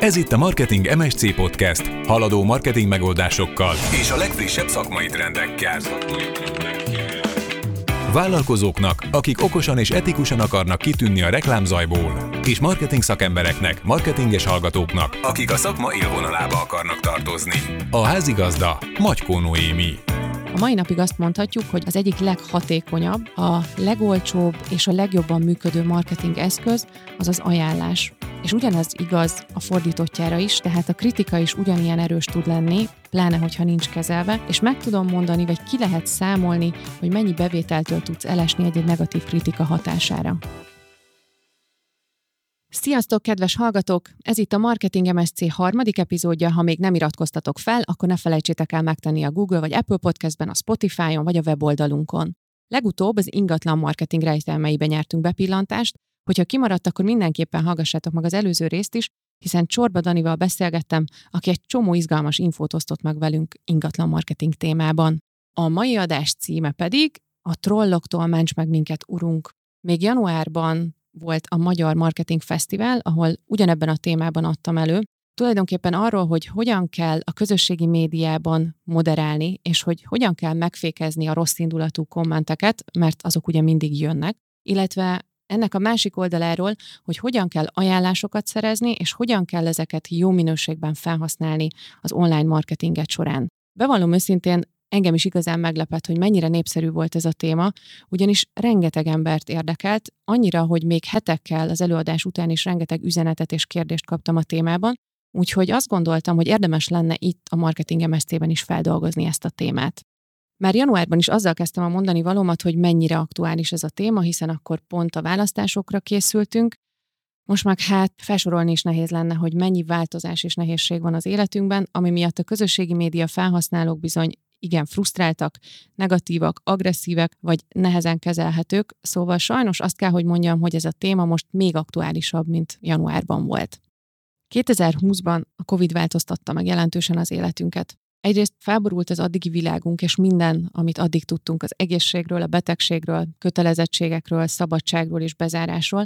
Ez itt a Marketing MSC Podcast, haladó marketing megoldásokkal és a legfrissebb szakmai trendekkel. Vállalkozóknak, akik okosan és etikusan akarnak kitűnni a reklámzajból, és marketing szakembereknek, marketinges hallgatóknak, akik a szakma élvonalába akarnak tartozni. A házigazda Magykó Noémi. A mai napig azt mondhatjuk, hogy az egyik leghatékonyabb, a legolcsóbb és a legjobban működő marketing eszköz az az ajánlás. És ugyanez igaz a fordítottjára is, tehát a kritika is ugyanilyen erős tud lenni, pláne, hogyha nincs kezelve, és meg tudom mondani, vagy ki lehet számolni, hogy mennyi bevételtől tudsz elesni egy-egy negatív kritika hatására. Sziasztok, kedves hallgatók! Ez itt a Marketing MSC harmadik epizódja. Ha még nem iratkoztatok fel, akkor ne felejtsétek el megtenni a Google vagy Apple Podcastben, a Spotify-on vagy a weboldalunkon. Legutóbb az ingatlan marketing rejtelmeibe nyertünk bepillantást, hogyha kimaradt, akkor mindenképpen hallgassátok meg az előző részt is, hiszen Csorba Danival beszélgettem, aki egy csomó izgalmas infót osztott meg velünk ingatlan marketing témában. A mai adás címe pedig a trolloktól ments meg minket, urunk. Még januárban volt a Magyar Marketing Fesztivál, ahol ugyanebben a témában adtam elő, tulajdonképpen arról, hogy hogyan kell a közösségi médiában moderálni, és hogy hogyan kell megfékezni a rossz indulatú kommenteket, mert azok ugye mindig jönnek, illetve ennek a másik oldaláról, hogy hogyan kell ajánlásokat szerezni, és hogyan kell ezeket jó minőségben felhasználni az online marketinget során. Bevallom őszintén, engem is igazán meglepett, hogy mennyire népszerű volt ez a téma, ugyanis rengeteg embert érdekelt, annyira, hogy még hetekkel az előadás után is rengeteg üzenetet és kérdést kaptam a témában, úgyhogy azt gondoltam, hogy érdemes lenne itt a Marketing MSZ-ben is feldolgozni ezt a témát. Már januárban is azzal kezdtem a mondani valómat, hogy mennyire aktuális ez a téma, hiszen akkor pont a választásokra készültünk. Most meg hát felsorolni is nehéz lenne, hogy mennyi változás és nehézség van az életünkben, ami miatt a közösségi média felhasználók bizony igen frusztráltak, negatívak, agresszívek, vagy nehezen kezelhetők, szóval sajnos azt kell, hogy mondjam, hogy ez a téma most még aktuálisabb, mint januárban volt. 2020-ban a Covid változtatta meg jelentősen az életünket. Egyrészt felborult az addigi világunk, és minden, amit addig tudtunk az egészségről, a betegségről, kötelezettségekről, szabadságról és bezárásról,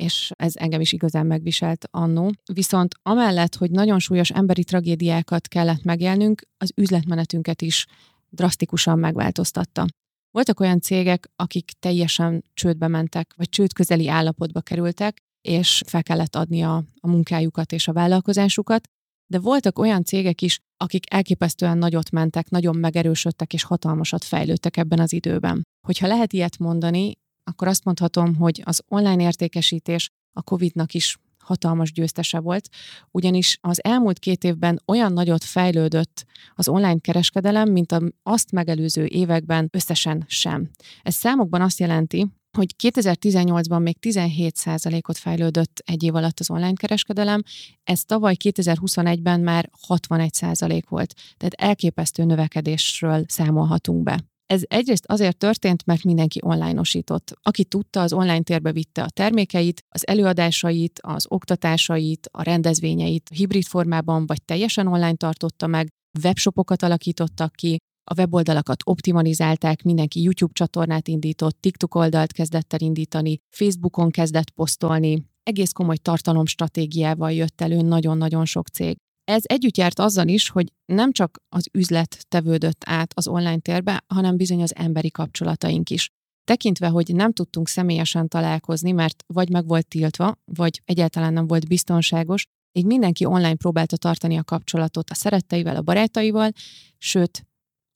és ez engem is igazán megviselt annó. Viszont amellett, hogy nagyon súlyos emberi tragédiákat kellett megélnünk, az üzletmenetünket is drasztikusan megváltoztatta. Voltak olyan cégek, akik teljesen csődbe mentek, vagy csőd közeli állapotba kerültek, és fel kellett adni a, a munkájukat és a vállalkozásukat, de voltak olyan cégek is, akik elképesztően nagyot mentek, nagyon megerősödtek és hatalmasat fejlődtek ebben az időben. Hogyha lehet ilyet mondani, akkor azt mondhatom, hogy az online értékesítés a COVID-nak is hatalmas győztese volt, ugyanis az elmúlt két évben olyan nagyot fejlődött az online kereskedelem, mint azt megelőző években összesen sem. Ez számokban azt jelenti, hogy 2018-ban még 17%-ot fejlődött egy év alatt az online kereskedelem, ez tavaly 2021-ben már 61% volt, tehát elképesztő növekedésről számolhatunk be. Ez egyrészt azért történt, mert mindenki onlineosított. Aki tudta, az online térbe vitte a termékeit, az előadásait, az oktatásait, a rendezvényeit hibrid formában vagy teljesen online tartotta meg, webshopokat alakítottak ki, a weboldalakat optimalizálták, mindenki YouTube csatornát indított, TikTok oldalt kezdett el indítani, Facebookon kezdett posztolni, egész komoly tartalomstratégiával jött elő nagyon-nagyon sok cég. Ez együtt járt azzal is, hogy nem csak az üzlet tevődött át az online térbe, hanem bizony az emberi kapcsolataink is. Tekintve, hogy nem tudtunk személyesen találkozni, mert vagy meg volt tiltva, vagy egyáltalán nem volt biztonságos, így mindenki online próbálta tartani a kapcsolatot a szeretteivel, a barátaival, sőt,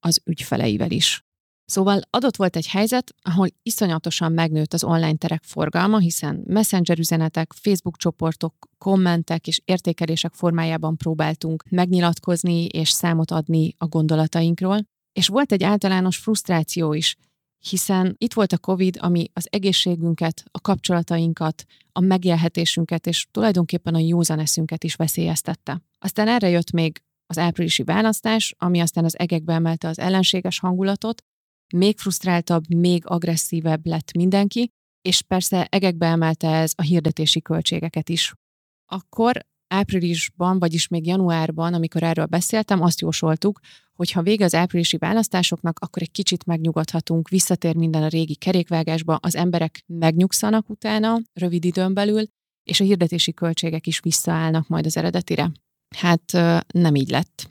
az ügyfeleivel is. Szóval adott volt egy helyzet, ahol iszonyatosan megnőtt az online terek forgalma, hiszen messenger üzenetek, Facebook csoportok, kommentek és értékelések formájában próbáltunk megnyilatkozni és számot adni a gondolatainkról, és volt egy általános frusztráció is, hiszen itt volt a COVID, ami az egészségünket, a kapcsolatainkat, a megélhetésünket és tulajdonképpen a józan eszünket is veszélyeztette. Aztán erre jött még az áprilisi választás, ami aztán az egekbe emelte az ellenséges hangulatot, még frusztráltabb, még agresszívebb lett mindenki, és persze egekbe emelte ez a hirdetési költségeket is. Akkor áprilisban, vagyis még januárban, amikor erről beszéltem, azt jósoltuk, hogy ha vége az áprilisi választásoknak, akkor egy kicsit megnyugodhatunk, visszatér minden a régi kerékvágásba, az emberek megnyugszanak utána, rövid időn belül, és a hirdetési költségek is visszaállnak majd az eredetire. Hát nem így lett.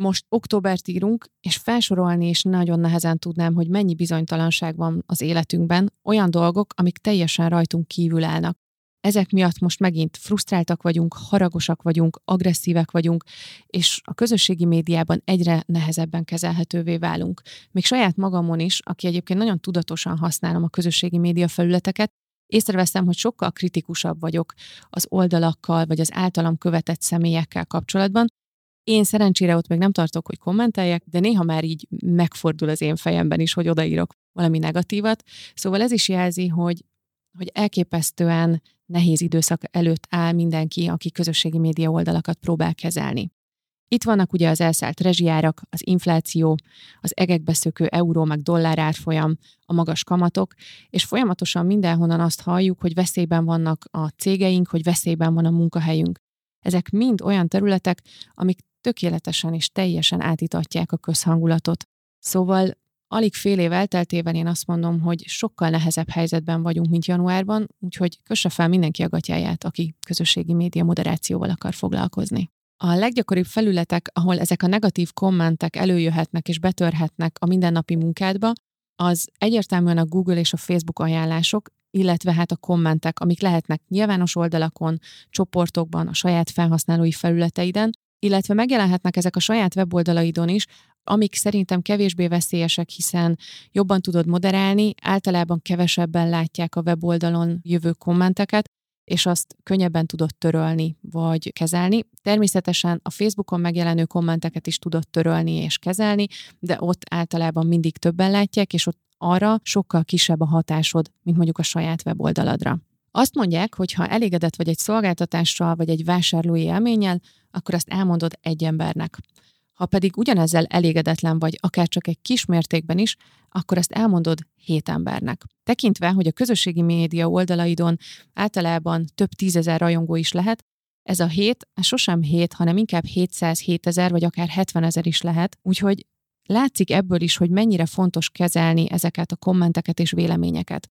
Most októbert írunk, és felsorolni is nagyon nehezen tudnám, hogy mennyi bizonytalanság van az életünkben, olyan dolgok, amik teljesen rajtunk kívül állnak. Ezek miatt most megint frusztráltak vagyunk, haragosak vagyunk, agresszívek vagyunk, és a közösségi médiában egyre nehezebben kezelhetővé válunk. Még saját magamon is, aki egyébként nagyon tudatosan használom a közösségi média felületeket, észreveszem, hogy sokkal kritikusabb vagyok az oldalakkal, vagy az általam követett személyekkel kapcsolatban. Én szerencsére ott még nem tartok, hogy kommenteljek, de néha már így megfordul az én fejemben is, hogy odaírok valami negatívat. Szóval ez is jelzi, hogy, hogy elképesztően nehéz időszak előtt áll mindenki, aki közösségi média oldalakat próbál kezelni. Itt vannak ugye az elszállt rezsijárak, az infláció, az egekbe szökő euró meg dollár árfolyam, a magas kamatok, és folyamatosan mindenhonnan azt halljuk, hogy veszélyben vannak a cégeink, hogy veszélyben van a munkahelyünk. Ezek mind olyan területek, amik tökéletesen és teljesen átítatják a közhangulatot. Szóval alig fél év elteltével én azt mondom, hogy sokkal nehezebb helyzetben vagyunk, mint januárban, úgyhogy kösse fel mindenki a gatyáját, aki közösségi média moderációval akar foglalkozni. A leggyakoribb felületek, ahol ezek a negatív kommentek előjöhetnek és betörhetnek a mindennapi munkádba, az egyértelműen a Google és a Facebook ajánlások, illetve hát a kommentek, amik lehetnek nyilvános oldalakon, csoportokban, a saját felhasználói felületeiden, illetve megjelenhetnek ezek a saját weboldalaidon is, amik szerintem kevésbé veszélyesek, hiszen jobban tudod moderálni, általában kevesebben látják a weboldalon jövő kommenteket, és azt könnyebben tudod törölni vagy kezelni. Természetesen a Facebookon megjelenő kommenteket is tudod törölni és kezelni, de ott általában mindig többen látják, és ott arra sokkal kisebb a hatásod, mint mondjuk a saját weboldaladra. Azt mondják, hogy ha elégedett vagy egy szolgáltatással, vagy egy vásárlói élménnyel, akkor azt elmondod egy embernek. Ha pedig ugyanezzel elégedetlen vagy, akár csak egy kis mértékben is, akkor azt elmondod hét embernek. Tekintve, hogy a közösségi média oldalaidon általában több tízezer rajongó is lehet, ez a hét sosem hét, hanem inkább 700, 7000 vagy akár 70 ezer is lehet, úgyhogy látszik ebből is, hogy mennyire fontos kezelni ezeket a kommenteket és véleményeket.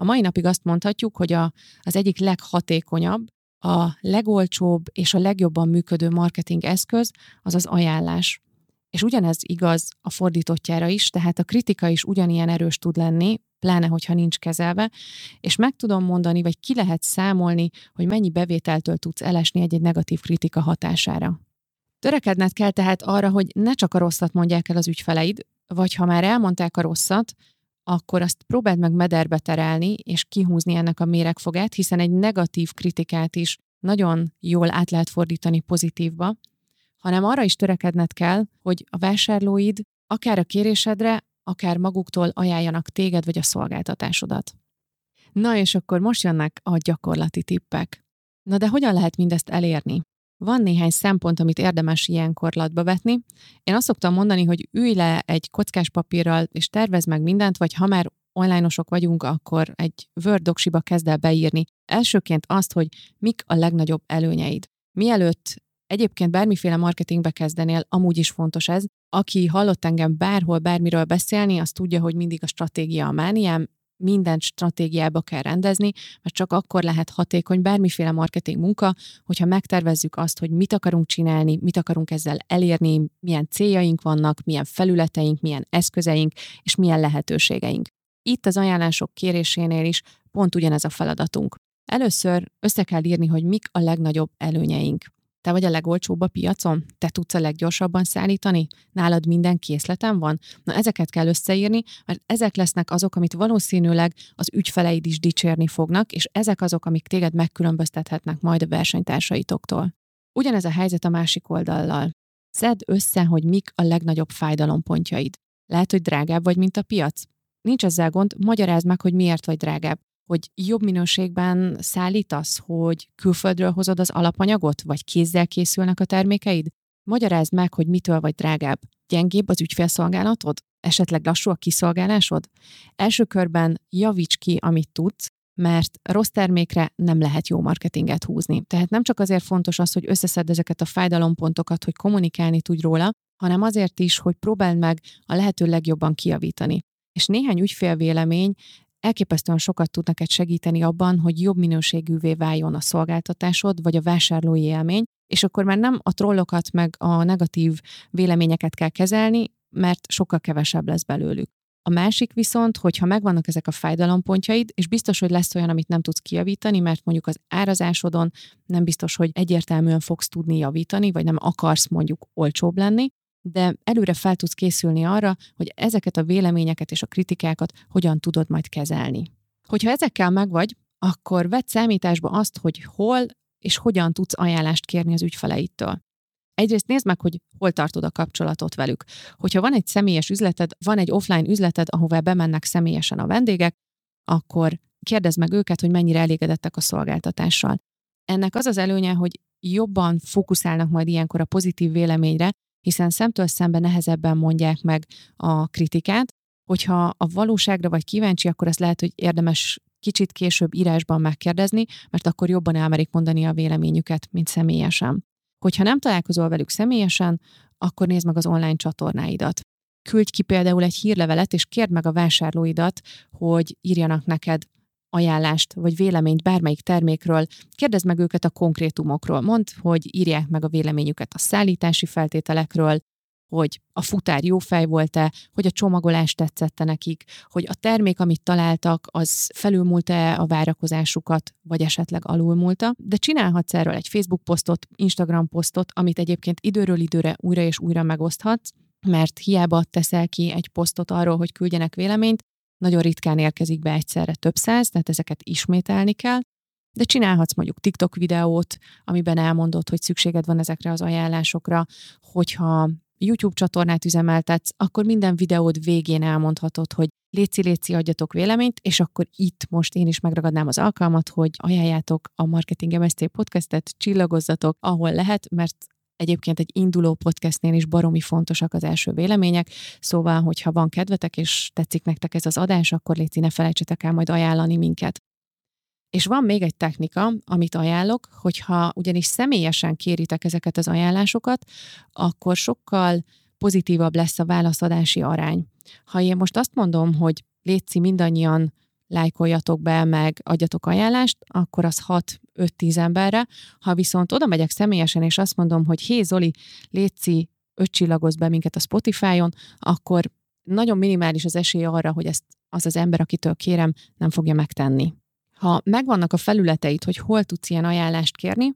A mai napig azt mondhatjuk, hogy a, az egyik leghatékonyabb, a legolcsóbb és a legjobban működő marketing eszköz az az ajánlás. És ugyanez igaz a fordítottjára is, tehát a kritika is ugyanilyen erős tud lenni, pláne, hogyha nincs kezelve, és meg tudom mondani, vagy ki lehet számolni, hogy mennyi bevételtől tudsz elesni egy-egy negatív kritika hatására. Törekedned kell tehát arra, hogy ne csak a rosszat mondják el az ügyfeleid, vagy ha már elmondták a rosszat, akkor azt próbáld meg mederbe terelni, és kihúzni ennek a méregfogát, hiszen egy negatív kritikát is nagyon jól át lehet fordítani pozitívba, hanem arra is törekedned kell, hogy a vásárlóid akár a kérésedre, akár maguktól ajánljanak téged vagy a szolgáltatásodat. Na és akkor most jönnek a gyakorlati tippek. Na de hogyan lehet mindezt elérni? Van néhány szempont, amit érdemes ilyenkor latba vetni. Én azt szoktam mondani, hogy ülj le egy kockás papírral, és tervez meg mindent, vagy ha már online-osok vagyunk, akkor egy Word doksiba kezd el beírni. Elsőként azt, hogy mik a legnagyobb előnyeid. Mielőtt Egyébként bármiféle marketingbe kezdenél, amúgy is fontos ez. Aki hallott engem bárhol, bármiről beszélni, az tudja, hogy mindig a stratégia a mániám, mindent stratégiába kell rendezni, mert csak akkor lehet hatékony bármiféle marketing munka, hogyha megtervezzük azt, hogy mit akarunk csinálni, mit akarunk ezzel elérni, milyen céljaink vannak, milyen felületeink, milyen eszközeink, és milyen lehetőségeink. Itt az ajánlások kérésénél is pont ugyanez a feladatunk. Először össze kell írni, hogy mik a legnagyobb előnyeink. Te vagy a legolcsóbb a piacon? Te tudsz a leggyorsabban szállítani? Nálad minden készleten van? Na ezeket kell összeírni, mert ezek lesznek azok, amit valószínűleg az ügyfeleid is dicsérni fognak, és ezek azok, amik téged megkülönböztethetnek majd a versenytársaitoktól. Ugyanez a helyzet a másik oldallal. Szedd össze, hogy mik a legnagyobb fájdalompontjaid. Lehet, hogy drágább vagy, mint a piac. Nincs ezzel gond, magyarázd meg, hogy miért vagy drágább hogy jobb minőségben szállítasz, hogy külföldről hozod az alapanyagot, vagy kézzel készülnek a termékeid? Magyarázd meg, hogy mitől vagy drágább. Gyengébb az ügyfélszolgálatod? Esetleg lassú a kiszolgálásod? Első körben javíts ki, amit tudsz, mert rossz termékre nem lehet jó marketinget húzni. Tehát nem csak azért fontos az, hogy összeszedd ezeket a fájdalompontokat, hogy kommunikálni tudj róla, hanem azért is, hogy próbáld meg a lehető legjobban kiavítani. És néhány ügyfélvélemény elképesztően sokat tud neked segíteni abban, hogy jobb minőségűvé váljon a szolgáltatásod, vagy a vásárlói élmény, és akkor már nem a trollokat meg a negatív véleményeket kell kezelni, mert sokkal kevesebb lesz belőlük. A másik viszont, hogyha megvannak ezek a fájdalompontjaid, és biztos, hogy lesz olyan, amit nem tudsz kijavítani, mert mondjuk az árazásodon nem biztos, hogy egyértelműen fogsz tudni javítani, vagy nem akarsz mondjuk olcsóbb lenni, de előre fel tudsz készülni arra, hogy ezeket a véleményeket és a kritikákat hogyan tudod majd kezelni. Hogyha ezekkel megvagy, akkor vedd számításba azt, hogy hol és hogyan tudsz ajánlást kérni az ügyfeleitől. Egyrészt nézd meg, hogy hol tartod a kapcsolatot velük. Hogyha van egy személyes üzleted, van egy offline üzleted, ahová bemennek személyesen a vendégek, akkor kérdezd meg őket, hogy mennyire elégedettek a szolgáltatással. Ennek az az előnye, hogy jobban fókuszálnak majd ilyenkor a pozitív véleményre, hiszen szemtől szemben nehezebben mondják meg a kritikát, hogyha a valóságra vagy kíváncsi, akkor azt lehet, hogy érdemes kicsit később írásban megkérdezni, mert akkor jobban elmerik mondani a véleményüket, mint személyesen. Hogyha nem találkozol velük személyesen, akkor nézd meg az online csatornáidat. Küldj ki például egy hírlevelet, és kérd meg a vásárlóidat, hogy írjanak neked ajánlást vagy véleményt bármelyik termékről, kérdezd meg őket a konkrétumokról. Mondd, hogy írják meg a véleményüket a szállítási feltételekről, hogy a futár jó fej volt-e, hogy a csomagolás tetszette nekik, hogy a termék, amit találtak, az felülmúlta-e a várakozásukat, vagy esetleg alulmúlta. De csinálhatsz erről egy Facebook posztot, Instagram posztot, amit egyébként időről időre újra és újra megoszthatsz, mert hiába teszel ki egy posztot arról, hogy küldjenek véleményt, nagyon ritkán érkezik be egyszerre több száz, tehát ezeket ismételni kell, de csinálhatsz mondjuk TikTok videót, amiben elmondod, hogy szükséged van ezekre az ajánlásokra, hogyha YouTube csatornát üzemeltetsz, akkor minden videód végén elmondhatod, hogy léci, léci, adjatok véleményt, és akkor itt most én is megragadnám az alkalmat, hogy ajánljátok a Marketing MST podcastet, csillagozzatok, ahol lehet, mert Egyébként egy induló podcastnél is baromi fontosak az első vélemények, szóval, hogyha van kedvetek és tetszik nektek ez az adás, akkor légy ne felejtsetek el majd ajánlani minket. És van még egy technika, amit ajánlok, hogyha ugyanis személyesen kéritek ezeket az ajánlásokat, akkor sokkal pozitívabb lesz a válaszadási arány. Ha én most azt mondom, hogy létszi mindannyian lájkoljatok be, meg adjatok ajánlást, akkor az 6-5-10 emberre. Ha viszont oda megyek személyesen, és azt mondom, hogy hé Zoli, létszi, öt be minket a Spotify-on, akkor nagyon minimális az esély arra, hogy ezt az az ember, akitől kérem, nem fogja megtenni. Ha megvannak a felületeit, hogy hol tudsz ilyen ajánlást kérni,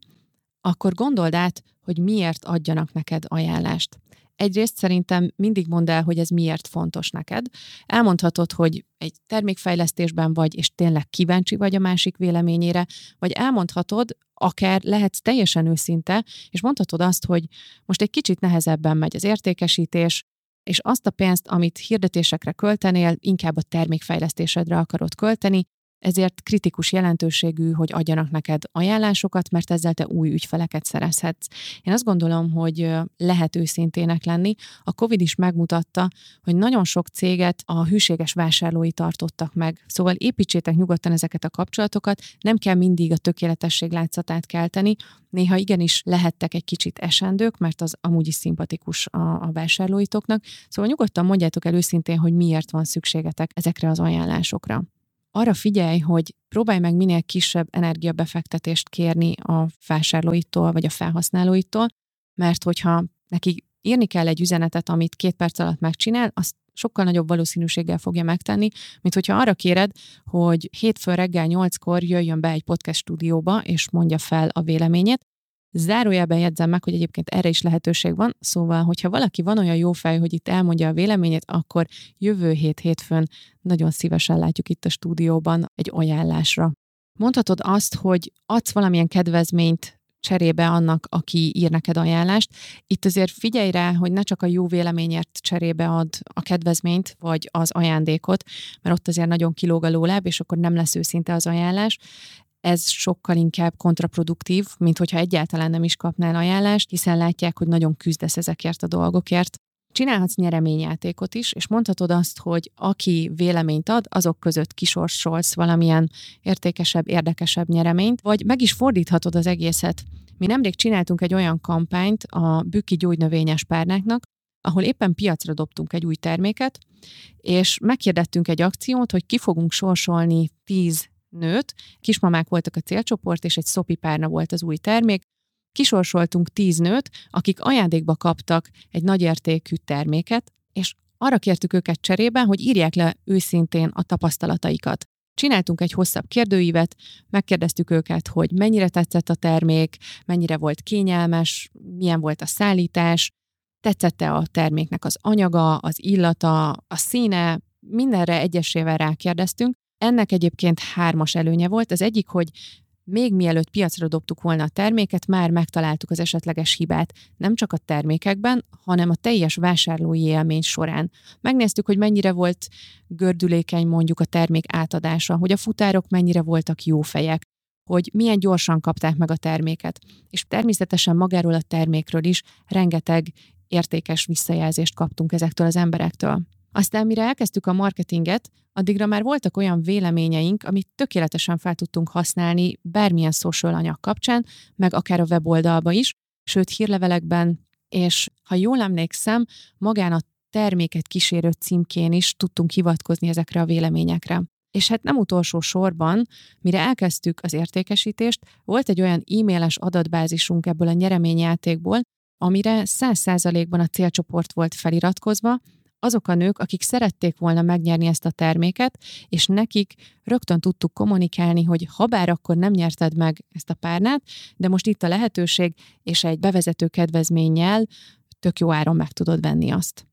akkor gondold át, hogy miért adjanak neked ajánlást. Egyrészt szerintem mindig mondd el, hogy ez miért fontos neked. Elmondhatod, hogy egy termékfejlesztésben vagy, és tényleg kíváncsi vagy a másik véleményére, vagy elmondhatod, akár lehetsz teljesen őszinte, és mondhatod azt, hogy most egy kicsit nehezebben megy az értékesítés, és azt a pénzt, amit hirdetésekre költenél, inkább a termékfejlesztésedre akarod költeni, ezért kritikus jelentőségű, hogy adjanak neked ajánlásokat, mert ezzel te új ügyfeleket szerezhetsz. Én azt gondolom, hogy lehet őszintének lenni. A COVID is megmutatta, hogy nagyon sok céget a hűséges vásárlói tartottak meg. Szóval építsétek nyugodtan ezeket a kapcsolatokat, nem kell mindig a tökéletesség látszatát kelteni, néha igenis lehettek egy kicsit esendők, mert az amúgy is szimpatikus a, a vásárlóitoknak. Szóval nyugodtan mondjátok el őszintén, hogy miért van szükségetek ezekre az ajánlásokra arra figyelj, hogy próbálj meg minél kisebb energiabefektetést kérni a vásárlóitól vagy a felhasználóitól, mert hogyha neki írni kell egy üzenetet, amit két perc alatt megcsinál, azt sokkal nagyobb valószínűséggel fogja megtenni, mint hogyha arra kéred, hogy hétfő reggel nyolckor jöjjön be egy podcast stúdióba, és mondja fel a véleményét, Zárójelben jegyzem meg, hogy egyébként erre is lehetőség van, szóval, hogyha valaki van olyan jó fej, hogy itt elmondja a véleményét, akkor jövő hét hétfőn nagyon szívesen látjuk itt a stúdióban egy ajánlásra. Mondhatod azt, hogy adsz valamilyen kedvezményt cserébe annak, aki ír neked ajánlást. Itt azért figyelj rá, hogy ne csak a jó véleményért cserébe ad a kedvezményt, vagy az ajándékot, mert ott azért nagyon kilóg a lóláb, és akkor nem lesz őszinte az ajánlás ez sokkal inkább kontraproduktív, mint hogyha egyáltalán nem is kapnál ajánlást, hiszen látják, hogy nagyon küzdesz ezekért a dolgokért. Csinálhatsz nyereményjátékot is, és mondhatod azt, hogy aki véleményt ad, azok között kisorsolsz valamilyen értékesebb, érdekesebb nyereményt, vagy meg is fordíthatod az egészet. Mi nemrég csináltunk egy olyan kampányt a Bükki gyógynövényes párnáknak, ahol éppen piacra dobtunk egy új terméket, és megkérdettünk egy akciót, hogy ki fogunk sorsolni tíz nőt, kismamák voltak a célcsoport, és egy szopipárna volt az új termék, kisorsoltunk tíz nőt, akik ajándékba kaptak egy nagyértékű terméket, és arra kértük őket cserébe, hogy írják le őszintén a tapasztalataikat. Csináltunk egy hosszabb kérdőívet, megkérdeztük őket, hogy mennyire tetszett a termék, mennyire volt kényelmes, milyen volt a szállítás, tetszette a terméknek az anyaga, az illata, a színe, mindenre egyesével rákérdeztünk. Ennek egyébként hármas előnye volt. Az egyik, hogy még mielőtt piacra dobtuk volna a terméket, már megtaláltuk az esetleges hibát, nem csak a termékekben, hanem a teljes vásárlói élmény során. Megnéztük, hogy mennyire volt gördülékeny mondjuk a termék átadása, hogy a futárok mennyire voltak jó fejek, hogy milyen gyorsan kapták meg a terméket. És természetesen magáról a termékről is rengeteg értékes visszajelzést kaptunk ezektől az emberektől. Aztán mire elkezdtük a marketinget, addigra már voltak olyan véleményeink, amit tökéletesen fel tudtunk használni bármilyen social anyag kapcsán, meg akár a weboldalba is, sőt hírlevelekben, és ha jól emlékszem, magán a terméket kísérő címkén is tudtunk hivatkozni ezekre a véleményekre. És hát nem utolsó sorban, mire elkezdtük az értékesítést, volt egy olyan e-mailes adatbázisunk ebből a nyereményjátékból, amire 100%-ban a célcsoport volt feliratkozva, azok a nők, akik szerették volna megnyerni ezt a terméket, és nekik rögtön tudtuk kommunikálni, hogy ha bár akkor nem nyerted meg ezt a párnát, de most itt a lehetőség, és egy bevezető kedvezménnyel tök jó áron meg tudod venni azt.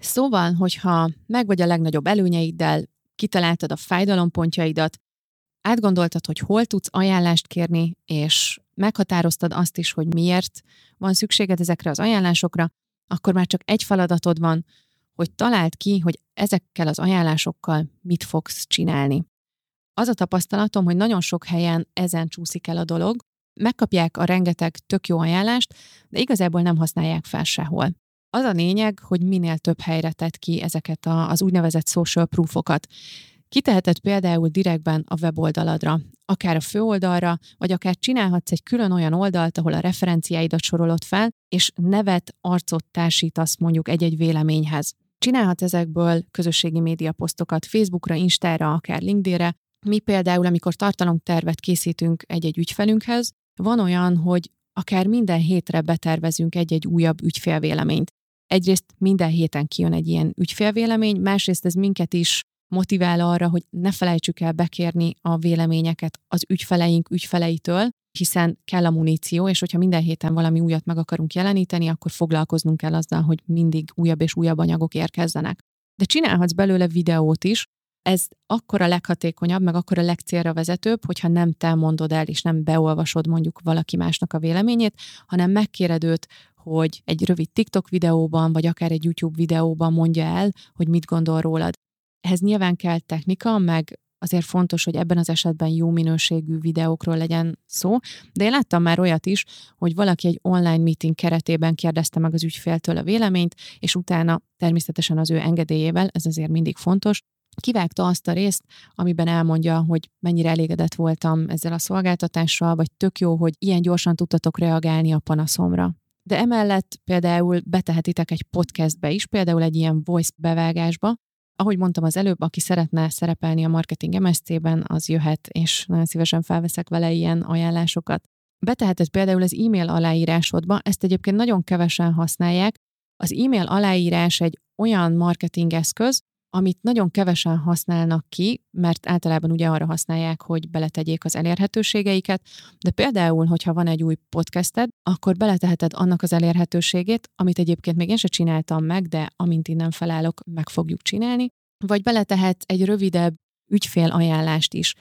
Szóval, hogyha meg vagy a legnagyobb előnyeiddel, kitaláltad a fájdalompontjaidat, átgondoltad, hogy hol tudsz ajánlást kérni, és meghatároztad azt is, hogy miért van szükséged ezekre az ajánlásokra, akkor már csak egy feladatod van, hogy találd ki, hogy ezekkel az ajánlásokkal mit fogsz csinálni. Az a tapasztalatom, hogy nagyon sok helyen ezen csúszik el a dolog, megkapják a rengeteg tök jó ajánlást, de igazából nem használják fel sehol. Az a lényeg, hogy minél több helyre tett ki ezeket a, az úgynevezett social proofokat. Kiteheted például direktben a weboldaladra, akár a főoldalra, vagy akár csinálhatsz egy külön olyan oldalt, ahol a referenciáidat sorolod fel, és nevet, arcot társítasz mondjuk egy-egy véleményhez. Csinálhat ezekből közösségi média posztokat Facebookra, Instára, akár LinkedInre. Mi például, amikor tartalomtervet készítünk egy-egy ügyfelünkhez, van olyan, hogy akár minden hétre betervezünk egy-egy újabb ügyfélvéleményt. Egyrészt minden héten kijön egy ilyen ügyfélvélemény, másrészt ez minket is motivál arra, hogy ne felejtsük el bekérni a véleményeket az ügyfeleink ügyfeleitől, hiszen kell a muníció, és hogyha minden héten valami újat meg akarunk jeleníteni, akkor foglalkoznunk kell azzal, hogy mindig újabb és újabb anyagok érkezzenek. De csinálhatsz belőle videót is, ez akkor a leghatékonyabb, meg akkor a legcélra vezetőbb, hogyha nem te mondod el, és nem beolvasod mondjuk valaki másnak a véleményét, hanem megkéred őt, hogy egy rövid TikTok videóban, vagy akár egy YouTube videóban mondja el, hogy mit gondol rólad. Ehhez nyilván kell technika, meg azért fontos, hogy ebben az esetben jó minőségű videókról legyen szó, de én láttam már olyat is, hogy valaki egy online meeting keretében kérdezte meg az ügyféltől a véleményt, és utána természetesen az ő engedélyével, ez azért mindig fontos, kivágta azt a részt, amiben elmondja, hogy mennyire elégedett voltam ezzel a szolgáltatással, vagy tök jó, hogy ilyen gyorsan tudtatok reagálni a panaszomra. De emellett például betehetitek egy podcastbe is, például egy ilyen voice bevágásba, ahogy mondtam az előbb, aki szeretne szerepelni a Marketing MSC-ben, az jöhet, és nagyon szívesen felveszek vele ilyen ajánlásokat. Beteheted például az e-mail aláírásodba, ezt egyébként nagyon kevesen használják. Az e-mail aláírás egy olyan marketing eszköz, amit nagyon kevesen használnak ki, mert általában ugye arra használják, hogy beletegyék az elérhetőségeiket, de például, hogyha van egy új podcasted, akkor beleteheted annak az elérhetőségét, amit egyébként még én se csináltam meg, de amint innen felállok, meg fogjuk csinálni, vagy beletehetsz egy rövidebb ügyfél ajánlást is.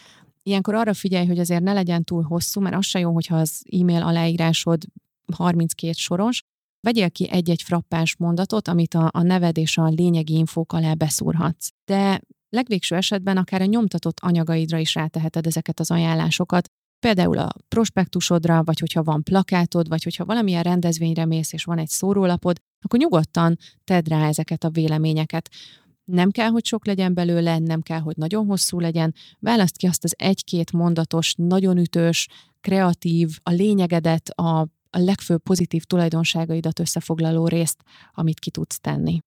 Ilyenkor arra figyelj, hogy azért ne legyen túl hosszú, mert az se jó, hogyha az e-mail aláírásod 32 soros, vegyél ki egy-egy frappáns mondatot, amit a, a neved és a lényegi infók alá beszúrhatsz. De legvégső esetben akár a nyomtatott anyagaidra is ráteheted ezeket az ajánlásokat, például a prospektusodra, vagy hogyha van plakátod, vagy hogyha valamilyen rendezvényre mész, és van egy szórólapod, akkor nyugodtan tedd rá ezeket a véleményeket. Nem kell, hogy sok legyen belőle, nem kell, hogy nagyon hosszú legyen. Választ ki azt az egy-két mondatos, nagyon ütős, kreatív, a lényegedet, a a legfőbb pozitív tulajdonságaidat összefoglaló részt, amit ki tudsz tenni.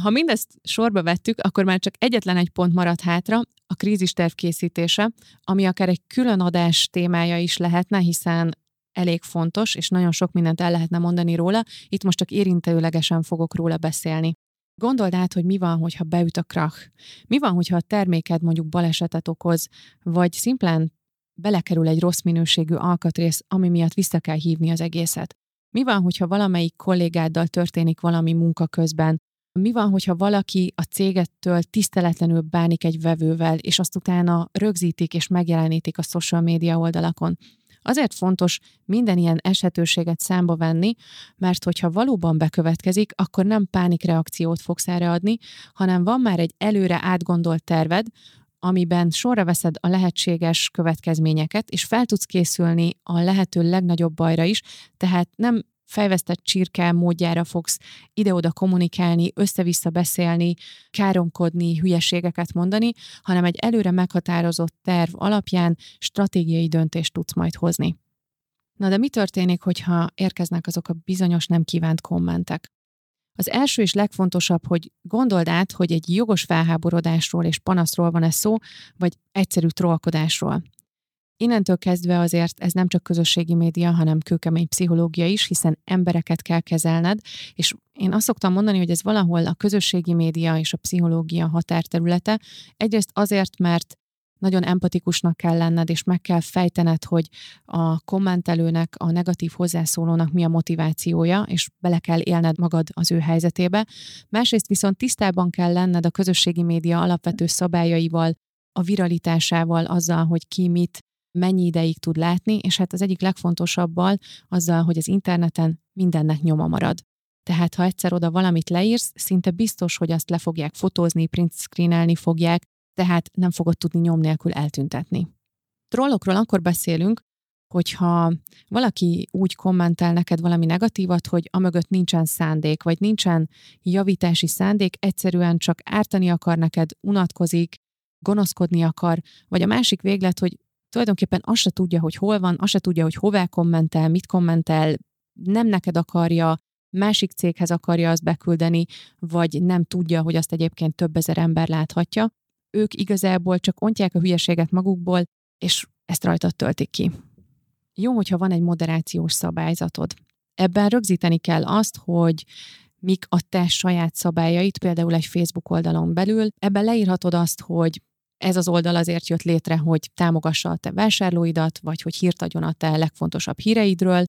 Ha mindezt sorba vettük, akkor már csak egyetlen egy pont maradt hátra, a krízisterv készítése, ami akár egy külön adás témája is lehetne, hiszen elég fontos, és nagyon sok mindent el lehetne mondani róla, itt most csak érintőlegesen fogok róla beszélni. Gondold át, hogy mi van, hogyha beüt a krach. Mi van, hogyha a terméked mondjuk balesetet okoz, vagy szimplán belekerül egy rossz minőségű alkatrész, ami miatt vissza kell hívni az egészet. Mi van, hogyha valamelyik kollégáddal történik valami munka közben, mi van, hogyha valaki a cégettől tiszteletlenül bánik egy vevővel, és azt utána rögzítik és megjelenítik a social média oldalakon? Azért fontos minden ilyen esetőséget számba venni, mert hogyha valóban bekövetkezik, akkor nem pánikreakciót fogsz erre adni, hanem van már egy előre átgondolt terved, amiben sorra veszed a lehetséges következményeket, és fel tudsz készülni a lehető legnagyobb bajra is, tehát nem fejvesztett csirke módjára fogsz ide-oda kommunikálni, össze-vissza beszélni, káromkodni, hülyeségeket mondani, hanem egy előre meghatározott terv alapján stratégiai döntést tudsz majd hozni. Na de mi történik, hogyha érkeznek azok a bizonyos nem kívánt kommentek? Az első és legfontosabb, hogy gondold át, hogy egy jogos felháborodásról és panaszról van ez szó, vagy egyszerű trollkodásról. Innentől kezdve azért ez nem csak közösségi média, hanem kőkemény pszichológia is, hiszen embereket kell kezelned, és én azt szoktam mondani, hogy ez valahol a közösségi média és a pszichológia határterülete. Egyrészt azért, mert nagyon empatikusnak kell lenned, és meg kell fejtened, hogy a kommentelőnek, a negatív hozzászólónak mi a motivációja, és bele kell élned magad az ő helyzetébe. Másrészt viszont tisztában kell lenned a közösségi média alapvető szabályaival, a viralitásával, azzal, hogy ki mit mennyi ideig tud látni, és hát az egyik legfontosabbal azzal, hogy az interneten mindennek nyoma marad. Tehát, ha egyszer oda valamit leírsz, szinte biztos, hogy azt le fogják fotózni, print screenelni fogják, tehát nem fogod tudni nyom nélkül eltüntetni. Trollokról akkor beszélünk, hogyha valaki úgy kommentel neked valami negatívat, hogy amögött nincsen szándék, vagy nincsen javítási szándék, egyszerűen csak ártani akar neked, unatkozik, gonoszkodni akar, vagy a másik véglet, hogy tulajdonképpen azt se tudja, hogy hol van, azt se tudja, hogy hová kommentel, mit kommentel, nem neked akarja, másik céghez akarja azt beküldeni, vagy nem tudja, hogy azt egyébként több ezer ember láthatja. Ők igazából csak ontják a hülyeséget magukból, és ezt rajtad töltik ki. Jó, hogyha van egy moderációs szabályzatod. Ebben rögzíteni kell azt, hogy mik a te saját szabályait, például egy Facebook oldalon belül. Ebben leírhatod azt, hogy ez az oldal azért jött létre, hogy támogassa a te vásárlóidat, vagy hogy hírt adjon a te legfontosabb híreidről,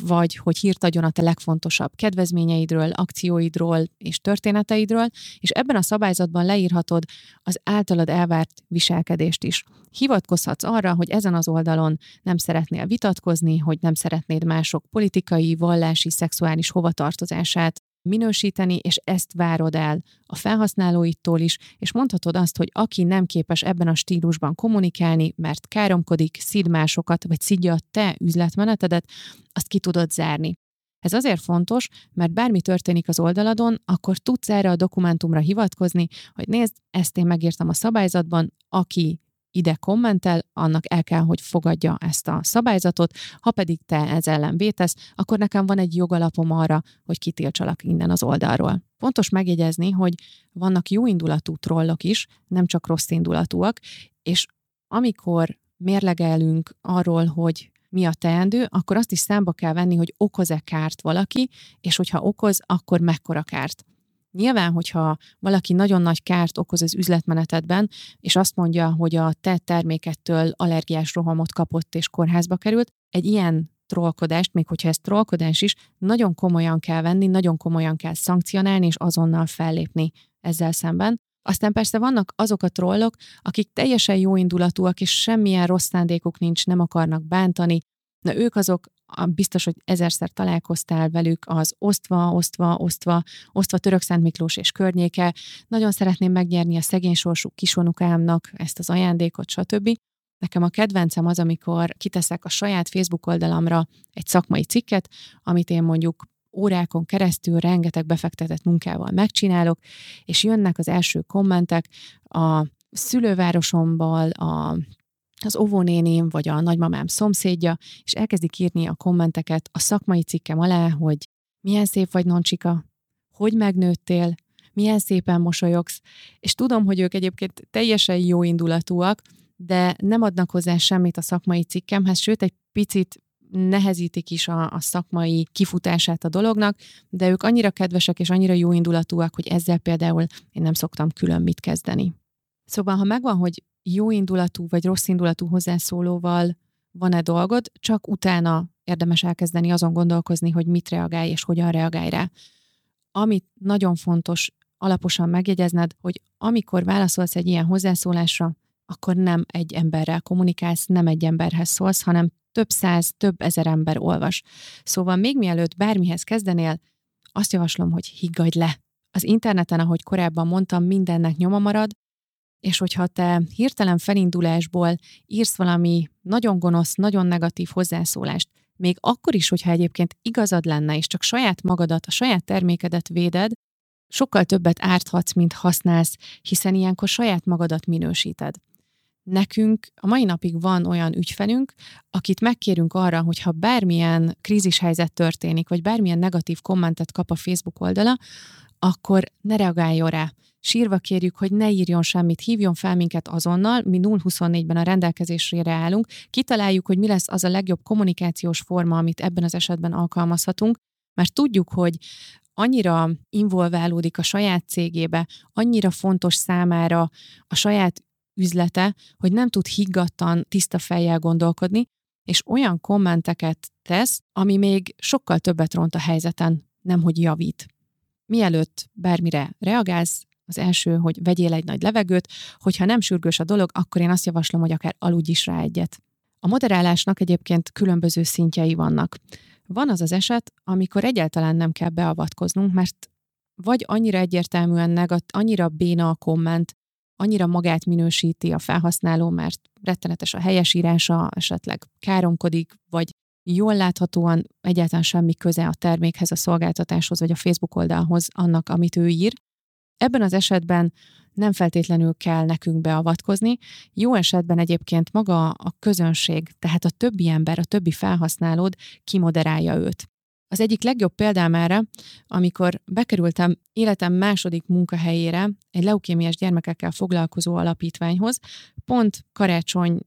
vagy hogy hírt adjon a te legfontosabb kedvezményeidről, akcióidról és történeteidről, és ebben a szabályzatban leírhatod az általad elvárt viselkedést is. Hivatkozhatsz arra, hogy ezen az oldalon nem szeretnél vitatkozni, hogy nem szeretnéd mások politikai, vallási, szexuális hovatartozását minősíteni, és ezt várod el a felhasználóitól is, és mondhatod azt, hogy aki nem képes ebben a stílusban kommunikálni, mert káromkodik, szid másokat, vagy szidja a te üzletmenetedet, azt ki tudod zárni. Ez azért fontos, mert bármi történik az oldaladon, akkor tudsz erre a dokumentumra hivatkozni, hogy nézd, ezt én megírtam a szabályzatban, aki ide kommentel, annak el kell, hogy fogadja ezt a szabályzatot, ha pedig te ez ellen vétesz, akkor nekem van egy jogalapom arra, hogy kitiltsalak innen az oldalról. Fontos megjegyezni, hogy vannak jó indulatú trollok is, nem csak rossz indulatúak, és amikor mérlegelünk arról, hogy mi a teendő, akkor azt is számba kell venni, hogy okoz-e kárt valaki, és hogyha okoz, akkor mekkora kárt. Nyilván, hogyha valaki nagyon nagy kárt okoz az üzletmenetedben, és azt mondja, hogy a te termékettől allergiás rohamot kapott és kórházba került, egy ilyen trollkodást, még hogyha ez trollkodás is, nagyon komolyan kell venni, nagyon komolyan kell szankcionálni, és azonnal fellépni ezzel szemben. Aztán persze vannak azok a trollok, akik teljesen jó indulatúak, és semmilyen rossz szándékuk nincs, nem akarnak bántani. Na ők azok, biztos, hogy ezerszer találkoztál velük az osztva, osztva, osztva, osztva Török Szent Miklós és környéke. Nagyon szeretném megnyerni a szegény sorsú kisonukámnak ezt az ajándékot, stb. Nekem a kedvencem az, amikor kiteszek a saját Facebook oldalamra egy szakmai cikket, amit én mondjuk órákon keresztül rengeteg befektetett munkával megcsinálok, és jönnek az első kommentek a szülővárosomból, a az óvónéném vagy a nagymamám szomszédja, és elkezdik írni a kommenteket a szakmai cikkem alá, hogy milyen szép vagy, Noncsika, hogy megnőttél, milyen szépen mosolyogsz, és tudom, hogy ők egyébként teljesen jó indulatúak, de nem adnak hozzá semmit a szakmai cikkemhez, sőt, egy picit nehezítik is a, a szakmai kifutását a dolognak, de ők annyira kedvesek és annyira jó indulatúak, hogy ezzel például én nem szoktam külön mit kezdeni. Szóval, ha megvan, hogy jó indulatú vagy rossz indulatú hozzászólóval van-e dolgod, csak utána érdemes elkezdeni azon gondolkozni, hogy mit reagálj és hogyan reagálj rá. Amit nagyon fontos alaposan megjegyezned, hogy amikor válaszolsz egy ilyen hozzászólásra, akkor nem egy emberrel kommunikálsz, nem egy emberhez szólsz, hanem több száz, több ezer ember olvas. Szóval még mielőtt bármihez kezdenél, azt javaslom, hogy higgadj le. Az interneten, ahogy korábban mondtam, mindennek nyoma marad, és hogyha te hirtelen felindulásból írsz valami nagyon gonosz, nagyon negatív hozzászólást, még akkor is, hogyha egyébként igazad lenne, és csak saját magadat, a saját termékedet véded, sokkal többet árthatsz, mint használsz, hiszen ilyenkor saját magadat minősíted. Nekünk a mai napig van olyan ügyfelünk, akit megkérünk arra, hogy ha bármilyen krízishelyzet történik, vagy bármilyen negatív kommentet kap a Facebook oldala, akkor ne reagáljon rá. Sírva kérjük, hogy ne írjon semmit, hívjon fel minket azonnal, mi 024-ben a rendelkezésére állunk, kitaláljuk, hogy mi lesz az a legjobb kommunikációs forma, amit ebben az esetben alkalmazhatunk, mert tudjuk, hogy annyira involválódik a saját cégébe, annyira fontos számára a saját üzlete, hogy nem tud higgadtan, tiszta fejjel gondolkodni, és olyan kommenteket tesz, ami még sokkal többet ront a helyzeten, nem hogy javít. Mielőtt bármire reagálsz, az első, hogy vegyél egy nagy levegőt, hogyha nem sürgős a dolog, akkor én azt javaslom, hogy akár aludj is rá egyet. A moderálásnak egyébként különböző szintjei vannak. Van az az eset, amikor egyáltalán nem kell beavatkoznunk, mert vagy annyira egyértelműen negat, annyira béna a komment, annyira magát minősíti a felhasználó, mert rettenetes a helyesírása, esetleg káromkodik, vagy jól láthatóan egyáltalán semmi köze a termékhez, a szolgáltatáshoz, vagy a Facebook oldalhoz annak, amit ő ír. Ebben az esetben nem feltétlenül kell nekünk beavatkozni. Jó esetben egyébként maga a közönség, tehát a többi ember, a többi felhasználód kimoderálja őt. Az egyik legjobb példám erre, amikor bekerültem életem második munkahelyére egy leukémiás gyermekekkel foglalkozó alapítványhoz, pont karácsony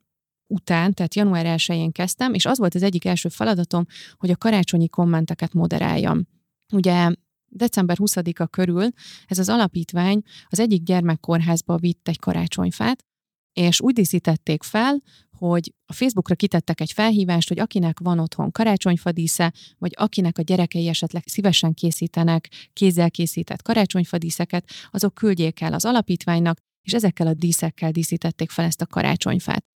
után, tehát január 1-én kezdtem, és az volt az egyik első feladatom, hogy a karácsonyi kommenteket moderáljam. Ugye december 20-a körül ez az alapítvány az egyik gyermekkórházba vitt egy karácsonyfát, és úgy díszítették fel, hogy a Facebookra kitettek egy felhívást, hogy akinek van otthon karácsonyfadísze, vagy akinek a gyerekei esetleg szívesen készítenek kézzel készített karácsonyfadíszeket, azok küldjék el az alapítványnak, és ezekkel a díszekkel díszítették fel ezt a karácsonyfát.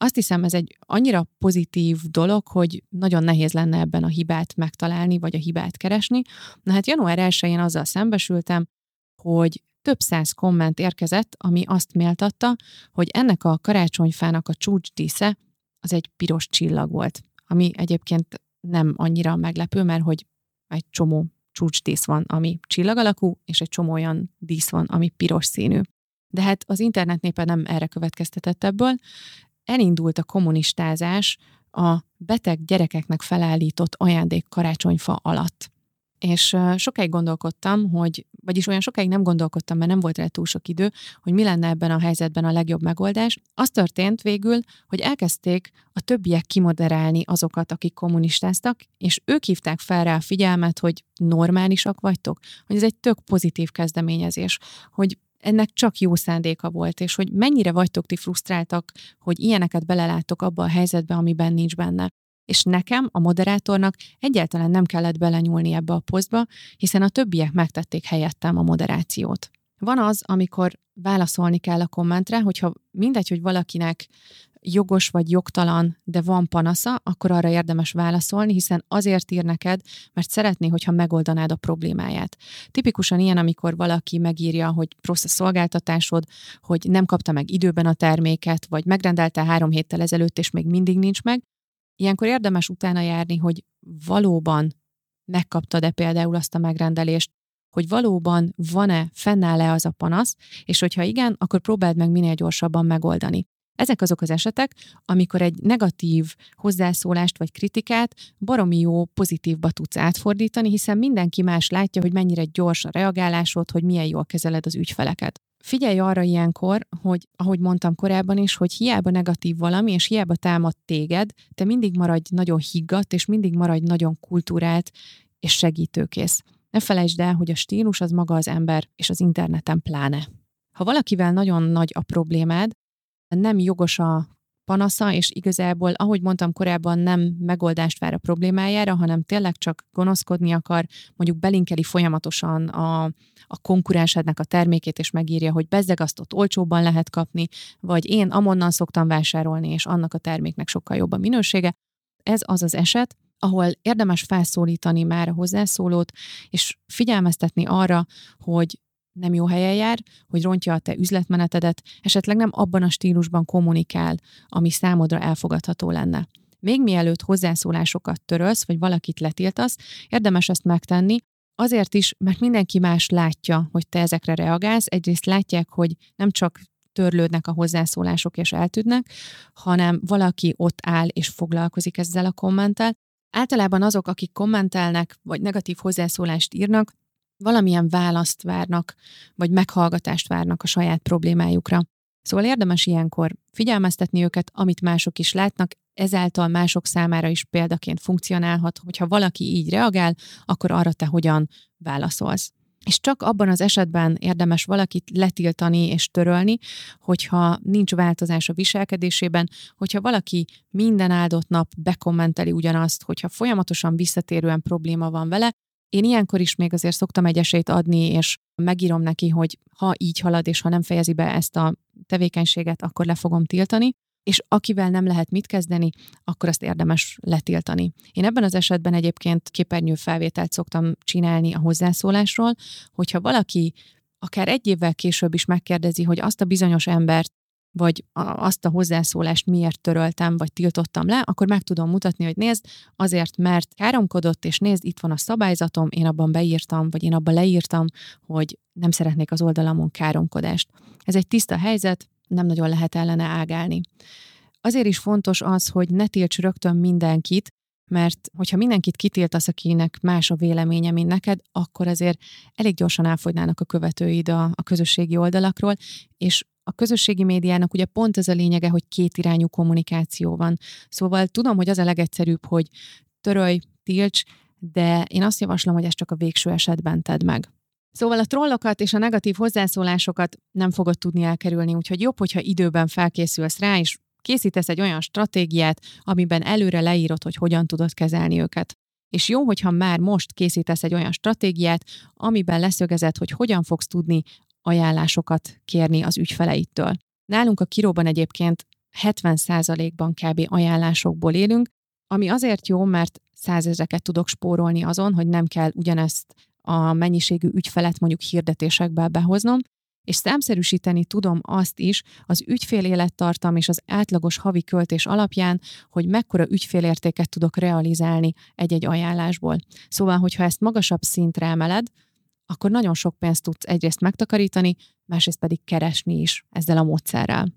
Azt hiszem, ez egy annyira pozitív dolog, hogy nagyon nehéz lenne ebben a hibát megtalálni, vagy a hibát keresni. Na hát január 1-én azzal szembesültem, hogy több száz komment érkezett, ami azt méltatta, hogy ennek a karácsonyfának a csúcsdísze az egy piros csillag volt, ami egyébként nem annyira meglepő, mert hogy egy csomó csúcsdísz van, ami csillag alakú, és egy csomó olyan dísz van, ami piros színű. De hát az internet népe nem erre következtetett ebből. Elindult a kommunistázás a beteg gyerekeknek felállított ajándék karácsonyfa alatt. És sokáig gondolkodtam, hogy, vagyis olyan sokáig nem gondolkodtam, mert nem volt rá túl sok idő, hogy mi lenne ebben a helyzetben a legjobb megoldás. Az történt végül, hogy elkezdték a többiek kimoderálni azokat, akik kommunistáztak, és ők hívták fel rá a figyelmet, hogy normálisak vagytok, hogy ez egy tök pozitív kezdeményezés, hogy ennek csak jó szándéka volt, és hogy mennyire vagytok ti frusztráltak, hogy ilyeneket beleláttok abba a helyzetbe, amiben nincs benne és nekem, a moderátornak egyáltalán nem kellett belenyúlni ebbe a posztba, hiszen a többiek megtették helyettem a moderációt. Van az, amikor válaszolni kell a kommentre, hogyha mindegy, hogy valakinek jogos vagy jogtalan, de van panasza, akkor arra érdemes válaszolni, hiszen azért ír neked, mert szeretné, hogyha megoldanád a problémáját. Tipikusan ilyen, amikor valaki megírja, hogy rossz a szolgáltatásod, hogy nem kapta meg időben a terméket, vagy megrendelte három héttel ezelőtt, és még mindig nincs meg, Ilyenkor érdemes utána járni, hogy valóban megkaptad-e például azt a megrendelést, hogy valóban van-e, fennáll-e az a panasz, és hogyha igen, akkor próbáld meg minél gyorsabban megoldani. Ezek azok az esetek, amikor egy negatív hozzászólást vagy kritikát baromi jó pozitívba tudsz átfordítani, hiszen mindenki más látja, hogy mennyire gyors a reagálásod, hogy milyen jól kezeled az ügyfeleket. Figyelj arra ilyenkor, hogy ahogy mondtam korábban is, hogy hiába negatív valami, és hiába támad téged, te mindig maradj nagyon higgadt, és mindig maradj nagyon kultúrált és segítőkész. Ne felejtsd el, hogy a stílus az maga az ember, és az interneten pláne. Ha valakivel nagyon nagy a problémád, nem jogos a panasza, és igazából, ahogy mondtam korábban, nem megoldást vár a problémájára, hanem tényleg csak gonoszkodni akar, mondjuk belinkeli folyamatosan a, a konkurensednek a termékét, és megírja, hogy bezzeg azt ott olcsóbban lehet kapni, vagy én amonnan szoktam vásárolni, és annak a terméknek sokkal jobb a minősége. Ez az az eset, ahol érdemes felszólítani már a hozzászólót, és figyelmeztetni arra, hogy nem jó helyen jár, hogy rontja a te üzletmenetedet, esetleg nem abban a stílusban kommunikál, ami számodra elfogadható lenne. Még mielőtt hozzászólásokat törölsz, vagy valakit letiltasz, érdemes ezt megtenni, azért is, mert mindenki más látja, hogy te ezekre reagálsz. Egyrészt látják, hogy nem csak törlődnek a hozzászólások és eltűnnek, hanem valaki ott áll és foglalkozik ezzel a kommenttel. Általában azok, akik kommentelnek, vagy negatív hozzászólást írnak, valamilyen választ várnak, vagy meghallgatást várnak a saját problémájukra. Szóval érdemes ilyenkor figyelmeztetni őket, amit mások is látnak, ezáltal mások számára is példaként funkcionálhat, hogyha valaki így reagál, akkor arra te hogyan válaszolsz. És csak abban az esetben érdemes valakit letiltani és törölni, hogyha nincs változás a viselkedésében, hogyha valaki minden áldott nap bekommenteli ugyanazt, hogyha folyamatosan visszatérően probléma van vele, én ilyenkor is még azért szoktam egy esélyt adni, és megírom neki, hogy ha így halad, és ha nem fejezi be ezt a tevékenységet, akkor le fogom tiltani, és akivel nem lehet mit kezdeni, akkor azt érdemes letiltani. Én ebben az esetben egyébként képernyő felvételt szoktam csinálni a hozzászólásról, hogyha valaki akár egy évvel később is megkérdezi, hogy azt a bizonyos embert vagy azt a hozzászólást miért töröltem, vagy tiltottam le, akkor meg tudom mutatni, hogy nézd, azért, mert káromkodott, és nézd, itt van a szabályzatom, én abban beírtam, vagy én abban leírtam, hogy nem szeretnék az oldalamon káromkodást. Ez egy tiszta helyzet, nem nagyon lehet ellene ágálni. Azért is fontos az, hogy ne tilts rögtön mindenkit, mert hogyha mindenkit kitiltasz, akinek más a véleménye, mint neked, akkor azért elég gyorsan elfogynának a követőid a, a közösségi oldalakról, és a közösségi médiának ugye pont ez a lényege, hogy kétirányú kommunikáció van. Szóval tudom, hogy az a legegyszerűbb, hogy törölj, tilts, de én azt javaslom, hogy ezt csak a végső esetben tedd meg. Szóval a trollokat és a negatív hozzászólásokat nem fogod tudni elkerülni, úgyhogy jobb, hogyha időben felkészülsz rá, és készítesz egy olyan stratégiát, amiben előre leírod, hogy hogyan tudod kezelni őket. És jó, hogyha már most készítesz egy olyan stratégiát, amiben leszögezed, hogy hogyan fogsz tudni ajánlásokat kérni az ügyfeleittől. Nálunk a Kiróban egyébként 70%-ban kb. ajánlásokból élünk, ami azért jó, mert százezreket tudok spórolni azon, hogy nem kell ugyanezt a mennyiségű ügyfelet mondjuk hirdetésekbe behoznom, és számszerűsíteni tudom azt is az ügyfél élettartam és az átlagos havi költés alapján, hogy mekkora ügyfélértéket tudok realizálni egy-egy ajánlásból. Szóval, hogyha ezt magasabb szintre emeled, akkor nagyon sok pénzt tudsz egyrészt megtakarítani, másrészt pedig keresni is ezzel a módszerrel.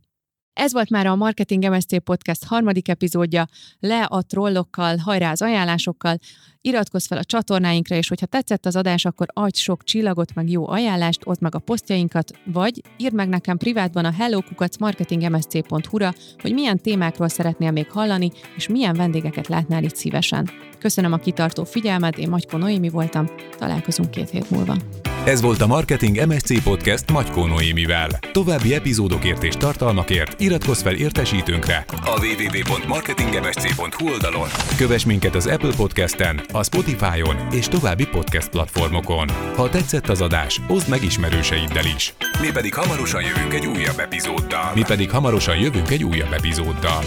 Ez volt már a Marketing MSC Podcast harmadik epizódja. Le a trollokkal, hajrá az ajánlásokkal, iratkozz fel a csatornáinkra, és hogyha tetszett az adás, akkor adj sok csillagot, meg jó ajánlást, ott meg a posztjainkat, vagy írd meg nekem privátban a hellokukacmarketingmsc.hu-ra, hogy milyen témákról szeretnél még hallani, és milyen vendégeket látnál itt szívesen. Köszönöm a kitartó figyelmet, én Magyko Noémi voltam, találkozunk két hét múlva. Ez volt a Marketing MSC Podcast Magykó Noémivel. További epizódokért és tartalmakért iratkozz fel értesítőnkre a www.marketingmsc.hu oldalon. Kövess minket az Apple Podcast-en, a Spotify-on és további podcast platformokon. Ha tetszett az adás, oszd meg ismerőseiddel is. Mi pedig hamarosan jövünk egy újabb epizóddal. Mi pedig hamarosan jövünk egy újabb epizóddal.